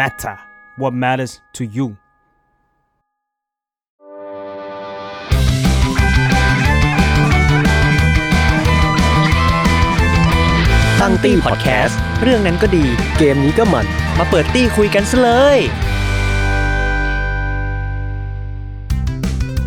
matter what matters to you ตั้งตี้พอดแคสต์เรื่องนั้นก็ดี เกมนี้ก็มัน มาเปิดตี้คุยกันซะเลย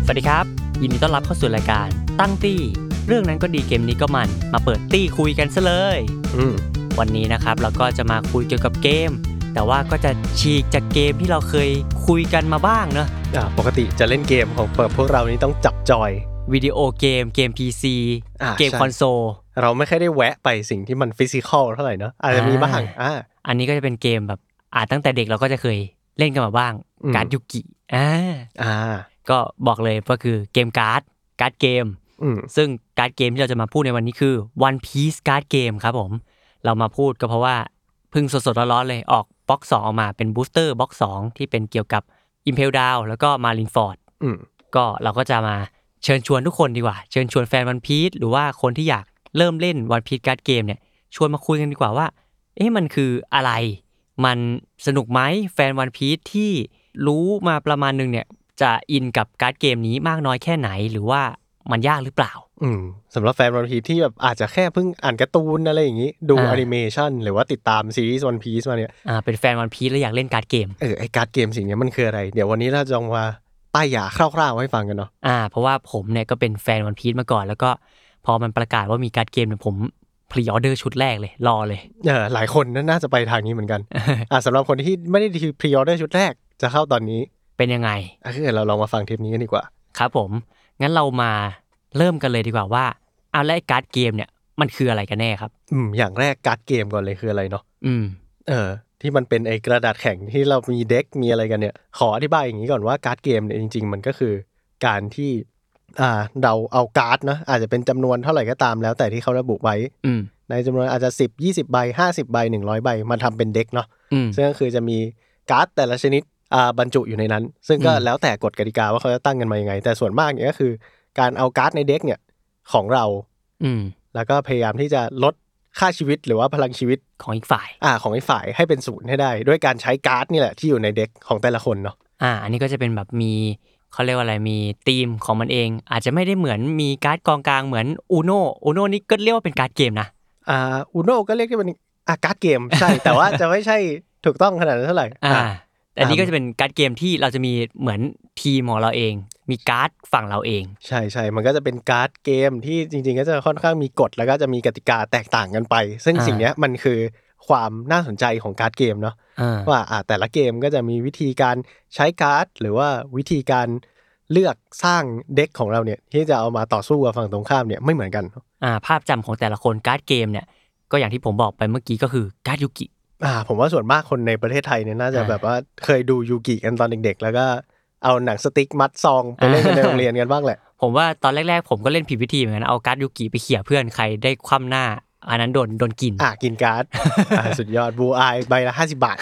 สวัสดีครับ ยินดีต้อนรับเข้าสู่รายการ ตั้งตี้ เรื่องนั้นก็ดีเกมนี้ก็มัน มาเปิดตี้คุยกันซะเลย อืมวันนี้นะครับเราก็จะมาคุยเกี่ยวกับเกม แต่ว่าก็จะฉีกจากเกมที่เราเคยคุยกันมาบ้างเนอะอ่าปกติจะเล่นเกมของพวกเรานี้ต้องจับจอยวิดีโอเกมเกม PC อ่าเกมใช่คอนโซลเราไม่ค่อยได้แวะไปสิ่งที่มัน physical เท่าไหร่เนอะอาจจะมีบ้างอ่าอันนี้ก็จะเป็นเกมแบบอ่าตั้งแต่เด็กเราก็จะเคยเล่นกันมาบ้างอืมการ์ดยุกิอ่าอ่าก็บอกเลยว่าคือเกมการ์ดการ์ดเกมอืมซึ่งการ์ดเกมที่เราจะมาพูดในวันนี้คือ One Piece การ์ดเกมครับผม เรามาพูดก็เพราะว่าเพิ่งสดๆร้อนๆเลยออก box สองออกมาเป็น booster box สองที่เป็นเกี่ยวกับ Impel Down แล้วก็ Marineford อืมก็เราก็จะมาเชิญชวนทุกคนดีกว่า เชิญชวนแฟนวันพีซหรือว่าคนที่อยากเริ่มเล่นวันพีซการ์ดเกมเนี่ยชวนมาคุยกันดีกว่าว่า เอ๊ะมันคืออะไร มันสนุกไหมแฟนวันพีซที่รู้มาประมาณหนึ่งเนี่ยจะอินกับการ์ดเกมนี้มากน้อยแค่ไหน หรือว่ามันยากหรือเปล่า อืมสำหรับแฟนวันพีซที่แบบอาจจะแค่เพิ่งอ่านการ์ตูนอะไรอย่างนี้ ดูอ่าแอนิเมชันหรือว่าติดตามซีรีส์วันพีซมาเนี่ยอ่าเป็นแฟนวันพีซแล้วอยากเล่นการ์ดเกมเออไอ้การ์ดเกมสิ่งเนี้ยมันคืออะไร เดี๋ยววันนี้เราจะมาป้ายยาคร่าวๆให้ฟังกันเนาะอ่า เพราะว่าผมเนี่ยก็เป็นแฟนวันพีซมาก่อน แล้วก็พอมันประกาศว่ามีการ์ดเกมเนี่ยผม pre-order ชุดแรกเลย รอเลยเออหลายคนน่าจะไปทางนี้เหมือนกันอ่าสำหรับคนที่ไม่ได้ pre-order ชุดแรกจะเข้าตอนนี้เป็นยังไงอะคือเราลองมาฟังเทปนี้กันดีกว่า ครับผมงั้นเรามา เริ่มกันเลยดีกว่าว่าเอาแล้วไอ้การ์ดเกมเนี่ยมันคืออะไรกันแน่ครับ อืมอย่างแรกการ์ดเกมก่อนเลยคืออะไรเนาะอืม เออ ที่มันเป็นไอ้กระดาษแข็งที่เรามี deck มีอะไรกันเนี่ย ขออธิบายอย่างนี้ก่อนว่าการ์ดเกมเนี่ยจริง ๆ มันก็คือการที่อ่าเราเอาการ์ดเนาะอาจจะเป็นจำนวนเท่าไหร่ก็ตามแล้วแต่ที่เขาระบุไว้อืมในจำนวนอาจจะ10 20ใบ50ใบ100ใบมาทำเป็น deck เนาะอืมซึ่งก็คือจะมีการ์ดแต่ละชนิดอ่าบรรจุอยู่ในนั้น ซึ่งก็อืมแล้วแต่กฎกติกาว่าเขาจะตั้งกันมายังไง แต่ส่วนมากเนี่ยก็คือ การเอาการ์ดใน deck เนี่ยของเรา อืม แล้วก็พยายามที่จะลดค่าชีวิตหรือว่าพลังชีวิตของอีกฝ่าย อ่า ของไอ้ฝ่ายให้เป็นศูนย์ให้ได้ ด้วยการใช้การ์ดนี่แหละที่อยู่ใน deck ของแต่ละคนเนาะอ่า อันนี้ก็จะเป็นแบบมีเขาเรียกว่าอะไรมีธีมของมันเอง อาจจะไม่ได้เหมือนมีการ์ดกองกลางเหมือนอูโนอูโนนี่ก็เรียกว่าเป็นการ์ดเกมนะอ่าอูโนก็เรียกได้เป็นอ่าการ์ดเกมใช่ แต่ว่าจะไม่ใช่ถูกต้องขนาดนั้นเท่าไหร่อ่าอ่าแต่อันนี้อ่าก็จะเป็นการ์ดเกมที่เราจะมีเหมือนทีมของเราเอง มีการ์ดฝั่งเราเอง ใช่ใช่มันก็จะเป็นการ์ดเกมที่จริง ๆ ก็จะค่อนข้างมีกฎแล้วก็จะมีกติกาแตกต่างกันไป ซึ่งอ่าสิ่งเนี้ยมันคือความน่าสนใจของการ์ดเกมเนาะอ่าว่าอ่าแต่ละเกมก็จะมีวิธีการใช้การ์ด หรือว่าวิธีการเลือกสร้าง deck ของเราเนี่ยที่จะเอามาต่อสู้กับฝั่งตรงข้ามเนี่ยไม่เหมือนกันอ่าภาพจำของแต่ละคนการ์ดเกมเนี่ยก็อย่างที่ผมบอกไปเมื่อกี้ก็คือการ์ดยุกิอ่าผมว่าส่วนมากคนในประเทศไทยเนี่ยน่าจะอ่าแบบว่าเคยดูยูกิกันตอนเด็ก ๆ แล้วก็ เอาหนังสติ๊กมัดซองไปเล่นกันในโรงเรียนกันบ้างแหละ ผมว่าตอนแรกๆ ผมก็เล่นผิดวิธีเหมือนกันเอาการ์ดยุกิไปเขี่ยเพื่อนใครได้คว่ำหน้า อันนั้นโดนโดนกิน อ่ากินการ์ดอ่าสุดยอดบูอายใบละห้าสิบาท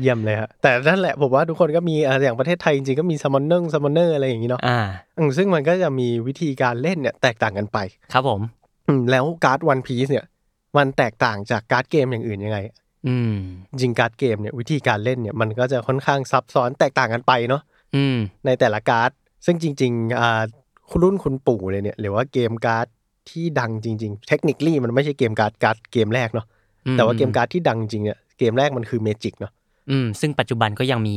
เยี่ยมเลยฮะแต่นั่นแหละผมว่าทุกคนก็มีอ่าอย่างประเทศไทยจริงๆก็มี Summoner Summoner อะไรอย่างนี้เนาะอ่าอืมซึ่งมันก็จะมีวิธีการเล่นเนี่ยแตกต่างกันไป ครับผมอืมแล้วการ์ดวันพีซเนี่ยมันแตกต่างจากการ์ดเกมอย่างอื่นยังไง อืมจริงการ์ดเกมเนี่ยวิธีการเล่นเนี่ยมันก็จะค่อนข้างซับซ้อนแตกต่างกันไปเนาะอืม ในแต่ละการ์ด ซึ่งจริงๆอ่าคุณรุ่นคุณปู่เลยเนี่ยหรือว่าเกมการ์ดที่ดังจริง ๆ technically มันไม่ใช่เกมการ์ดการ์ดเกมแรกเนาะอืมแต่ว่าเกมการ์ดที่ดังจริงเนี่ยเกมแรกมันคือ Magic เนาะอืมซึ่งปัจจุบันก็ยังมี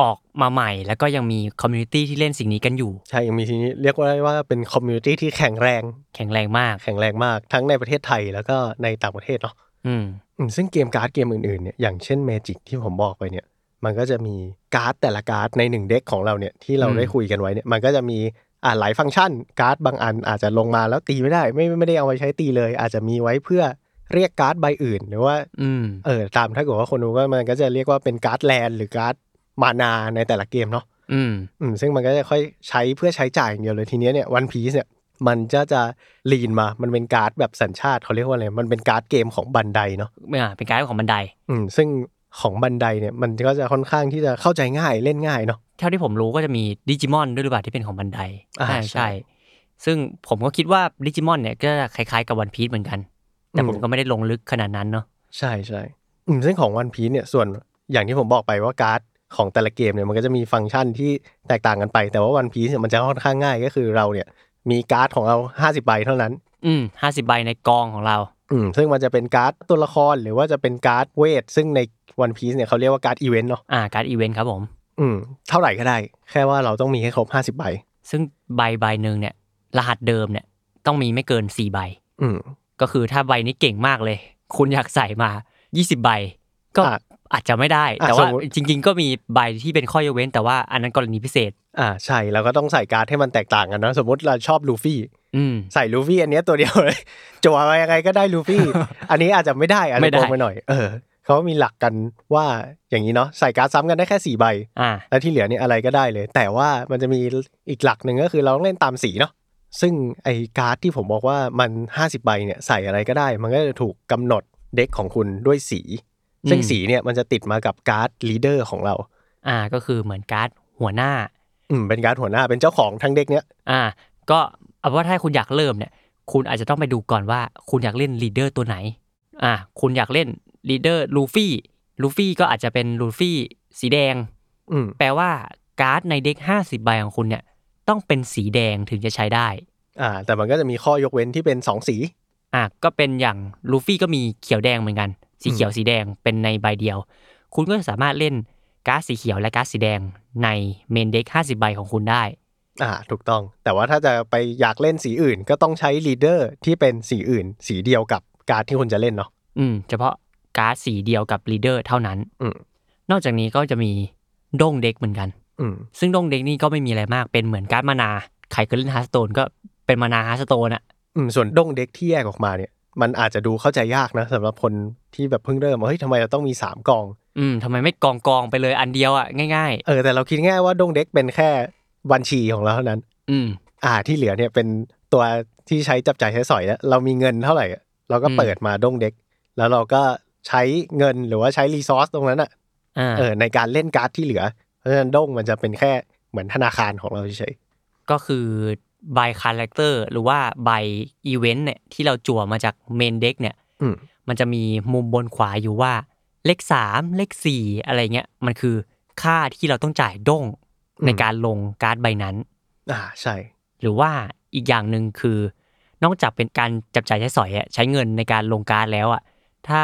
ออกมาใหม่ แล้วก็ยังมี community ที่เล่นสิ่งนี้กันอยู่ ใช่ ยังมีทีนี้เรียกว่าได้ว่าเป็น community ที่แข็งแรง แข็งแรงมาก แข็งแรงมาก ทั้งในประเทศไทยแล้วก็ในต่างประเทศเนาะอืมอืมซึ่งเกมการ์ดเกมอื่นๆเนี่ยอย่างเช่น Magic ที่ผมบอกไปเนี่ย มันก็จะมีการ์ดแต่ละการ์ดในหนึ่ง deck ของเราเนี่ยที่เราอืมได้คุยกันไว้เนี่ยมันก็จะมีอ่าหลายฟังก์ชันการ์ดบางอันอาจจะลงมาแล้วตีไม่ได้ ไม่ไม่ได้เอาไว้ใช้ตีเลย อาจจะมีไว้เพื่อเรียกการ์ดใบอื่น หรือว่าอืมเออตามถ้าเกิดว่าคนรู้ก็มันก็จะเรียกว่าเป็นการ์ด land หรือการ์ด mana ในแต่ละเกมเนาะอืมอืมซึ่งมันก็จะค่อยใช้เพื่อใช้จ่ายอย่างเดียวเลยทีเนี้ยเนี่ยวันพีซเนี่ยมันจะจะ lean มา มันเป็นการ์ดแบบสัญชาติเขาเรียกว่าอะไร มันเป็นการ์ดเกมของ Bandai เนาะอ่าเป็นการ์ดของ Bandai อืม ซึ่ง ของ Bandai เนี่ยมันก็จะค่อนข้างที่จะเข้าใจง่ายเล่นง่ายเนาะเท่าที่ผมรู้ก็จะมีดิจิมอนด้วยหรือเปล่าที่เป็นของ Bandai อ่าใช่ใช่ใช่ซึ่งผมก็คิดว่าดิจิมอนเนี่ยก็คล้ายๆกับวันพี e เหมือนกัน แต่อืมผมก็ไม่ได้ลงลึกขนาดนั้นเนาะใช่ใช่อืมซึ่งของ One Piece เนี่ยส่วนอย่างที่ผมบอกไปว่าการ์ดของแต่ละเกมเนี่ยมันก็จะมีฟังก์ชันที่แตกต่างกันไป แต่ว่า One Piece เนี่ยมันจะค่อนข้างง่ายก็คือเราเนี่ย มีการ์ดของเรา50ใบเท่านั้น อืมห้าสิบใบในกองของเรา อืมซึ่งมันจะเป็นการ์ดตัวละครหรือว่าจะเป็นการ์ดเวทซึ่งใน One Piece เนี่ยเขาเรียกว่าการ์ดอีเวนต์เนาะอ่าการ์ดอีเวนต์ครับผม อืม เท่าไหร่ก็ได้ แค่ว่าเราต้องมีให้ครบ50ใบ ซึ่งใบใบหนึ่งเนี่ย รหัสเดิมเนี่ย ต้องมีไม่เกินสี่ใบ อืม ก็คือถ้าใบนี้เก่งมากเลย คุณอยากใส่มา20ใบ ก็อะอาจจะไม่ได้อะแต่ว่าสมมุติจริง ๆ ก็มีใบที่เป็นข้อยกเว้น แต่ว่าอันนั้นกรณีพิเศษ อ่าใช่เราก็ต้องใส่การ์ดให้มันแตกต่างกันเนาะสมมติเราชอบลูฟี่อืมใส่ลูฟี่อันเนี้ยตัวเดียวเลยจั่วมายังไงก็ได้ลูฟี่ อันนี้อาจจะไม่ได้อาจไม่จะได้โกงไปหน่อย เออ เขามีหลักกันว่าอย่างนี้เนาะใส่การ์ดซ้ำกันได้แค่สี่ใบอ่าแล้วที่เหลือเนี่ยอะไรก็ได้เลย แต่ว่ามันจะมีอีกหลักหนึ่งก็คือเราต้องเล่นตามสีเนาะซึ่งไอ้การ์ดที่ผมบอกว่ามัน 50 ใบเนี่ยใส่อะไรก็ได้ มันก็จะถูกกำหนด deck ของคุณด้วยสี ซึ่งอืมสีเนี่ยมันจะติดมากับการ์ด leader ของเรา อ่าก็คือเหมือนการ์ดหัวหน้าอืมเป็นการ์ดหัวหน้าเป็นเจ้าของทั้ง deck เนี้ยอ่า ก็เอาว่าถ้าคุณอยากเริ่มเนี่ย คุณอาจจะต้องไปดูก่อนว่า คุณอยากเล่น leader ตัวไหน อ่า คุณอยากเล่น leader ลูฟี่ลูฟี่ก็อาจจะเป็นลูฟี่สีแดงอืมแปลว่าการ์ดใน deck 50ใบของคุณเนี่ย ต้องเป็นสีแดงถึงจะใช้ได้ อ่า แต่มันก็จะมีข้อยกเว้นที่เป็นสองสี อะก็เป็นอย่างลูฟี่ก็มีเขียวแดงเหมือนกัน สีเขียวสีแดงเป็นในใบเดียว คุณก็สามารถเล่นการ์ดสีเขียวและการ์ดสีแดงใน main deck 50ใบของคุณได้ อ่า ถูกต้อง แต่ว่าถ้าจะไปอยากเล่นสีอื่น ก็ต้องใช้ leader ที่เป็นสีอื่น สีเดียวกับการ์ดที่คุณจะเล่นเนาะ อืม เฉพาะ การ์ดสีเดียวกับ leader เท่านั้นอืมนอกจากนี้ก็จะมีด้ง deck เหมือนกันอืมซึ่งด้ง deck นี่ก็ไม่มีอะไรมากเป็นเหมือนการ์ด mana ใครเคยเล่น Hearthstone ก็เป็น mana Hearthstone อะอืมส่วนด้ง deck ที่แยกออกมาเนี่ย มันอาจจะดูเข้าใจยากนะสำหรับคนที่แบบเพิ่งเริ่มว่าเฮ้ยทำไมเราต้องมีสามกอง อืมทำไมไม่กองกองๆไปเลยอันเดียวอะง่ายเออแต่เราคิดง่ายว่าด้ง deck เป็นแค่บัญชีของเราเท่านั้นๆอืม อ่าที่เหลือเนี่ยเป็นตัวที่ใช้จับจ่ายใช้สอยแล้วเรามีเงินเท่าไหร่อะเราก็อืมเปิดมาด้ง deck แล้วเราก็ ใช้เงินหรือว่าใช้ resource ตรงนั้นอะอ่าเออในการเล่นการ์ดที่เหลือ เพราะฉะนั้นด้งมันจะเป็นแค่เหมือนธนาคารของเราเฉยก็คือใบ character หรือว่าใบอีเวนต์เนี่ยที่เราจั่วมาจาก main deck เนี่ยๆอืมมันจะมีมุมบนขวาอยู่ว่า เลขสามเลขสี่อะไรเงี้ยมันคือค่าที่เราต้องจ่ายด้งอืมในการลงการ์ดใบนั้น อ่าใช่ หรือว่าอีกอย่างหนึ่งคือนอกจากเป็นการจับจ่ายใช้สอยอะใช้เงินในการลงการ์ดแล้วอะถ้า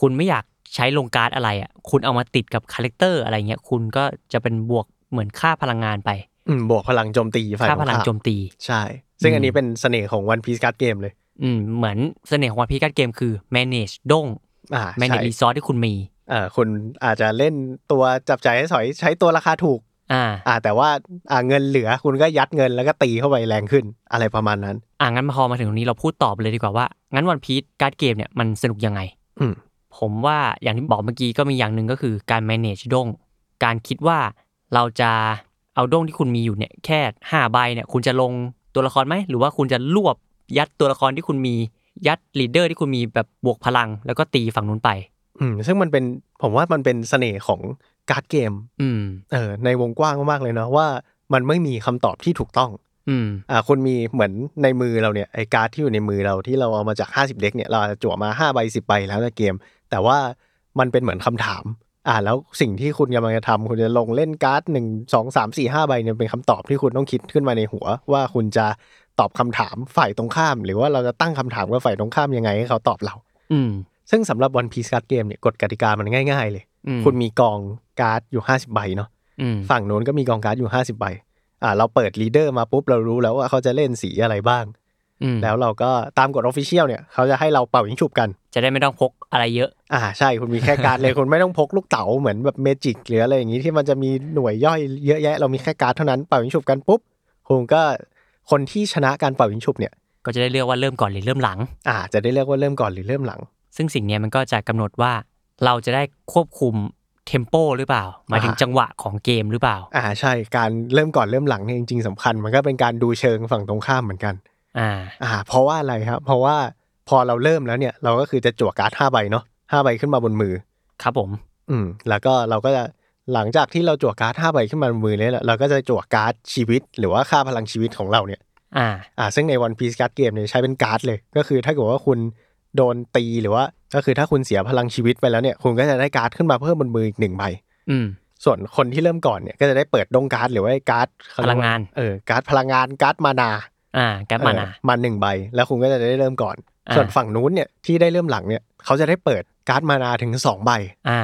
คุณไม่อยากใช้ลงการ์ดอะไรอะคุณเอามาติดกับ character อะไรเงี้ยคุณก็จะเป็นบวกเหมือนค่าพลังงานไปอืมบวกพลังโจมตีฝ่ายตรงข้ามค่าพลังโจมตี ใช่ ซึ่งอืมอันนี้เป็นเสน่ห์ของ One Piece Card Game เลย อืมเหมือนเสน่ห์ของ One Piece Card Game คือ manage ด้ง อ่า manage ใช่ resource ที่คุณมีอ่าคุณอาจจะเล่นตัวจับจ่ายใช้สอยใช้ตัวราคาถูก อ่า อ่า แต่ว่าอ่าเงินเหลือคุณก็ยัดเงินแล้วก็ตีเข้าไปแรงขึ้นอะไรประมาณนั้น อ่างั้นพอมาถึงตรงนี้เราพูดตอบเลยดีกว่าว่า งั้นวันพี e การ์ดเกมเนี่ยมันสนุกยังไง อืม ผมว่าอย่างที่บอกเมื่อกี้ก็มีอย่างหนึ่งก็คือการ manage ด้ง การคิดว่าเราจะเอาด้งที่คุณมีอยู่เนี่ยแค่ห้าใบเนี่ยคุณจะลงตัวละครไหม หรือว่าคุณจะรวบยัดตัวละครที่คุณมียัด leader ที่คุณมีแบบบวกพลัง แล้วก็ตีฝั่งนู้นไป อืมซึ่งมันเป็นผมว่ามันเป็นเสน่ห์ของการ์ดเกม อืมเออในวงกว้างมากๆเลยเนาะว่ามันไม่มีคำตอบที่ถูกต้อง อืมอ่าคุณมีเหมือนในมือเราเนี่ยไอ้การ์ดที่อยู่ในมือเราที่เราเอามาจาก 50 deck เนี่ยเราอาจจะจั่วมา5ใบ10ใบแล้วในเกม แต่ว่ามันเป็นเหมือนคำถาม อ่า แล้วสิ่งที่คุณกำลังจะทำคุณจะลงเล่นการ์ดหนึ่งสองสามสี่ห้าใบเนี่ยเป็นคำตอบที่คุณต้องคิดขึ้นมาในหัว ว่าคุณจะตอบคำถามฝ่ายตรงข้าม หรือว่าเราจะตั้งคำถามกับฝ่ายตรงข้ามยังไงให้เขาตอบเรา อืม ซึ่งสำหรับ One Piece Card Game เนี่ยกฎกติกามันง่าย ๆ เลยอืมคุณมีกองการ์ดอยู่50ใบเนาะอืมฝั่งโน้นก็มีกองการ์ดอยู่50ใบอ่าเราเปิด leader มาปุ๊บเรารู้แล้วว่าเขาจะเล่นสีอะไรบ้างอืม แล้วเราก็ตามกฎ official เนี่ยเขาจะให้เราเป่ายิงฉุบกัน จะได้ไม่ต้องพกอะไรเยอะ อ่าใช่คุณมีแค่การ์ดเลยคุณไม่ต้องพกลูกเต๋าเหมือนแบบ Magic หรืออะไรอย่างนี้ที่มันจะมีหน่วยย่อยเยอะแยะ เรามีแค่การ์ดเท่านั้นเป่ายิงฉุบกันปุ๊บคุณก็คนที่ชนะการเป่ายิงฉุบเนี่ย ก็จะได้เลือกว่าเริ่มก่อนหรือเริ่มหลัง อ่า จะได้เลือกว่าเริ่มก่อนหรือเริ่มหลัง ซึ่งสิ่งเนี้ยมันก็จะกำหนดว่าเราจะได้ควบคุม tempo หรือเปล่าหมายถึงอ่าจังหวะของเกมหรือเปล่า อ่าใช่การเริ่มก่อนเริ่มหลังเนี่ยจริง ๆสำคัญ มันก็เป็นการดูเชิงฝั่งตรงข้ามเหมือนกัน อ่า อ่า เพราะว่าอะไรครับ เพราะว่าพอเราเริ่มแล้วเนี่ย เราก็คือจะจั่วการ์ดห้าใบเนาะห้าใบขึ้นมาบนมือ ครับผม อืม แล้วก็เราก็จะหลังจากที่เราจั่วการ์ดห้าใบขึ้นมาบนมือเนี่ยเราก็จะจั่วการ์ดชีวิต หรือว่าค่าพลังชีวิตของเราเนี่ย อ่า อ่า ซึ่งใน One Piece การ์ดเกมเนี่ยใช้เป็นการ์ดเลย ก็คือถ้าเกิดว่าคุณโดนตีหรือว่า ก็คือถ้าคุณเสียพลังชีวิตไปแล้วเนี่ย คุณก็จะได้การ์ดขึ้นมาเพิ่มบนมืออีกหนึ่งใบ อืม ส่วนคนที่เริ่มก่อนเนี่ยก็จะได้เปิดด้งการ์ดหรือว่าไอ้การ์ดเขาเรียกว่พลังงาน เออ การ์ดพลังงานการ์ด mana อ่าการ์ด mana เออมาหนึ่งใบ แล้วคุณก็จะได้เริ่มก่อนอ่าส่วนฝั่งนู้นเนี่ยที่ได้เริ่มหลังเนี่ยเขาจะได้เปิดการ์ด mana ถึงสองใบ อ่า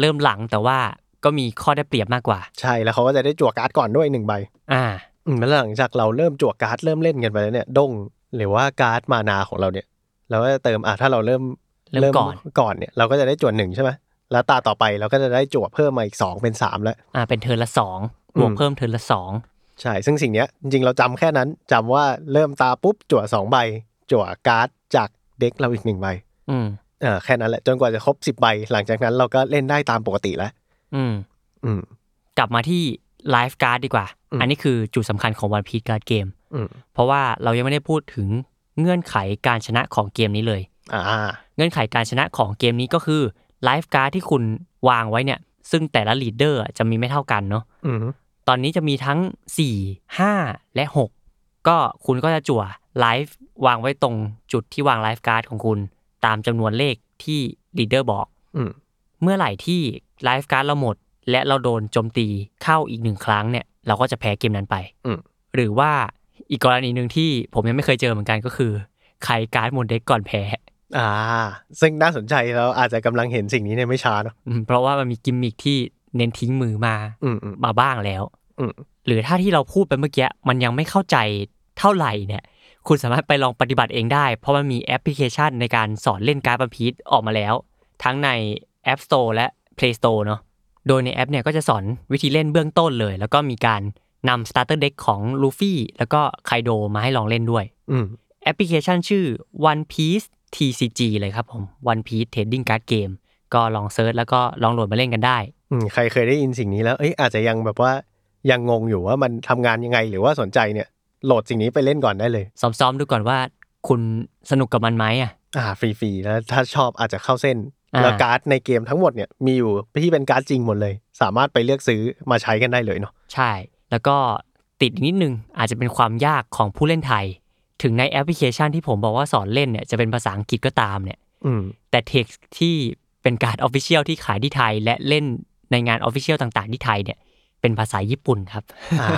เริ่มหลังแต่ว่าก็มีข้อได้เปรียบมากกว่า ใช่แล้วเขาก็จะได้จั่วการ์ดก่อนด้วยหนึ่งใบ อ่าอืมแล้วหลังจากเราเริ่มจั่วการ์ดเริ่มเล่นกันไปแล้วเนี่ยด้งหรือว่าการ์ด mana ของเราเนี่ยเราก็จะเติมอะถ้าเราเริ่มเริ่มก่อนก่อนเนี่ยเราก็จะได้จั่วหนึ่งใช่ไหมแล้วตาต่อไปเราก็จะได้จั่วเพิ่มมาอีกสองเป็นสามแล้ว อ่าเป็น turn ละสองอืมบวกเพิ่ม turn ละสอง ใช่ ซึ่งสิ่งเนี้ยจริงๆเราจำแค่นั้นจำว่าเริ่มตาปุ๊บ จั่วสองใบ จั่วการ์ดจาก deck เราอีกหนึ่งใบ อืมเออแค่นั้นแหละจนกว่าจะครบสิบใบ หลังจากนั้นเราก็เล่นได้ตามปกติแล้ว อืม อืม กลับมาที่ life card ดีกว่าอืมอันนี้คือจุดสำคัญของวันพี e การ์ดเกมอืมเพราะว่าเรายังไม่ได้พูดถึงเงื่อนไขการชนะของเกมนี้เลยอ่าเงื่อนไขการชนะของเกมนี้ก็คือ life card ที่คุณวางไว้เนี่ย ซึ่งแต่ละ leader จะมีไม่เท่ากันเนาะอืม ตอนนี้จะมีทั้ง 4 5 และ 6 ก็คุณก็จะจั่ว life วางไว้ตรงจุดที่วาง life card ของคุณ ตามจำนวนเลขที่ leader บอกอืมเมื่อไหร่ที่ life card เราหมด และเราโดนโจมตีเข้าอีกหนึ่งครั้งเนี่ย เราก็จะแพ้เกมนั้นไปอืมหรือว่าอีกกรณีหนึ่งที่ผมยังไม่เคยเจอเหมือนกันก็คือใครการ์ดหมด deck ก่อนแพ้อ่า ซึ่งน่าสนใจเราอาจจะกำลังเห็นสิ่งนี้ในไม่ช้าเนาะอืมเพราะว่ามันมีกิมมิคที่ เน้นทิ้งมือมาอืมอืมมาบ้างแล้วอืมหรือถ้าที่เราพูดไปเมื่อกี้มันยังไม่เข้าใจเท่าไหร่เนี่ย คุณสามารถไปลองปฏิบัติเองได้ เพราะมันมีแอปพลิเคชันในการสอนเล่นการ์ดบัมพีทออกมาแล้ว ทั้งใน App Store และ Play Store เนาะโดยในแอปเนี่ยก็จะสอนวิธีเล่นเบื้องต้นเลย แล้วก็มีการนำ Starter Deck ของลูฟี่แล้วก็ไคโดมาให้ลองเล่นด้วยอืมแอปพลิเคชันชื่อ One Piece TCG เลยครับผม One Piece Trading Card Game ก็ลอง search แล้วก็ลองโหลดมาเล่นกันได้อืม ใครเคยได้ยินสิ่งนี้แล้ว เอ้ยอาจจะยังแบบว่ายังงงอยู่ว่ามันทำงานยังไงหรือว่าสนใจเนี่ย โหลดสิ่งนี้ไปเล่นก่อนได้เลย ซ้อมๆดูก่อนว่า คุณสนุกกับมันไหมอะ อ่า ฟรีๆ แล้วถ้าชอบอาจจะเข้าเส้นอ่าแล้วการ์ดในเกมทั้งหมดเนี่ยมีอยู่ที่เป็นการ์ดจริงหมดเลย สามารถไปเลือกซื้อมาใช้กันได้เลยเนาะ ใช่ แล้วก็ติดอีกนิดนึงอาจจะเป็นความยากของผู้เล่นไทย ถึงในแอปพลิเคชันที่ผมบอกว่าสอนเล่นเนี่ยจะเป็นภาษาอังกฤษก็ตามเนี่ยอืมแต่เท็กซ์ที่เป็นการ์ด official ที่ขายที่ไทยและเล่น ในงาน official ต่างๆที่ไทยเนี่ยเป็นภาษาญี่ปุ่นครับ อ่า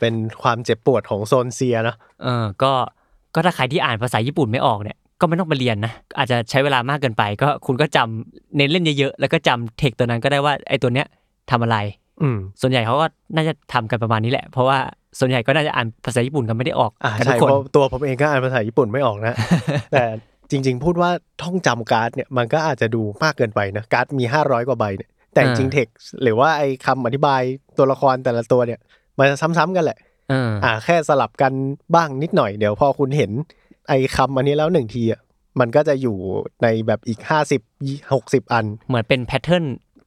เป็นความเจ็บปวดของโซนเซียเนาะ เออ ก็ ก็ถ้าใครที่อ่านภาษาญี่ปุ่นไม่ออกเนี่ย ก็ไม่ต้องไปเรียนนะ อาจจะใช้เวลามากเกินไป ก็คุณก็จำเน้นเล่นเยอะๆ แล้วก็จำเทคตัวนั้นก็ได้ว่าไอ้ตัวเนี้ยทำอะไร อืม ส่วนใหญ่เขาก็น่าจะทำกันประมาณนี้แหละ เพราะว่าส่วนใหญ่ก็น่าจะอ่านภาษาญี่ปุ่นกันไม่ได้ออกอ่ากันทุใช่กคนเพราะตัวผมเองก็อ่านภาษาญี่ปุ่นไม่ออกนะ แต่จริง ๆ พูดว่าท่องจำการ์ดเนี่ยมันก็อาจจะดูมากเกินไปนะ การ์ดมี 500 กว่าใบเนี่ย แต่จริงๆเทคหรือว่าไอ้คำอธิบายตัวละครแต่ละตัวเนี่ย มันจะซ้ำๆกันแหละเอออ่า แค่สลับกันบ้างนิดหน่อยเดี๋ยวพอคุณเห็น ไอ้คำอันนี้แล้วหนึ่งทีอะมันก็จะอยู่ในแบบอีกห้าสิบหกสิบอัน เหมือนเป็น pattern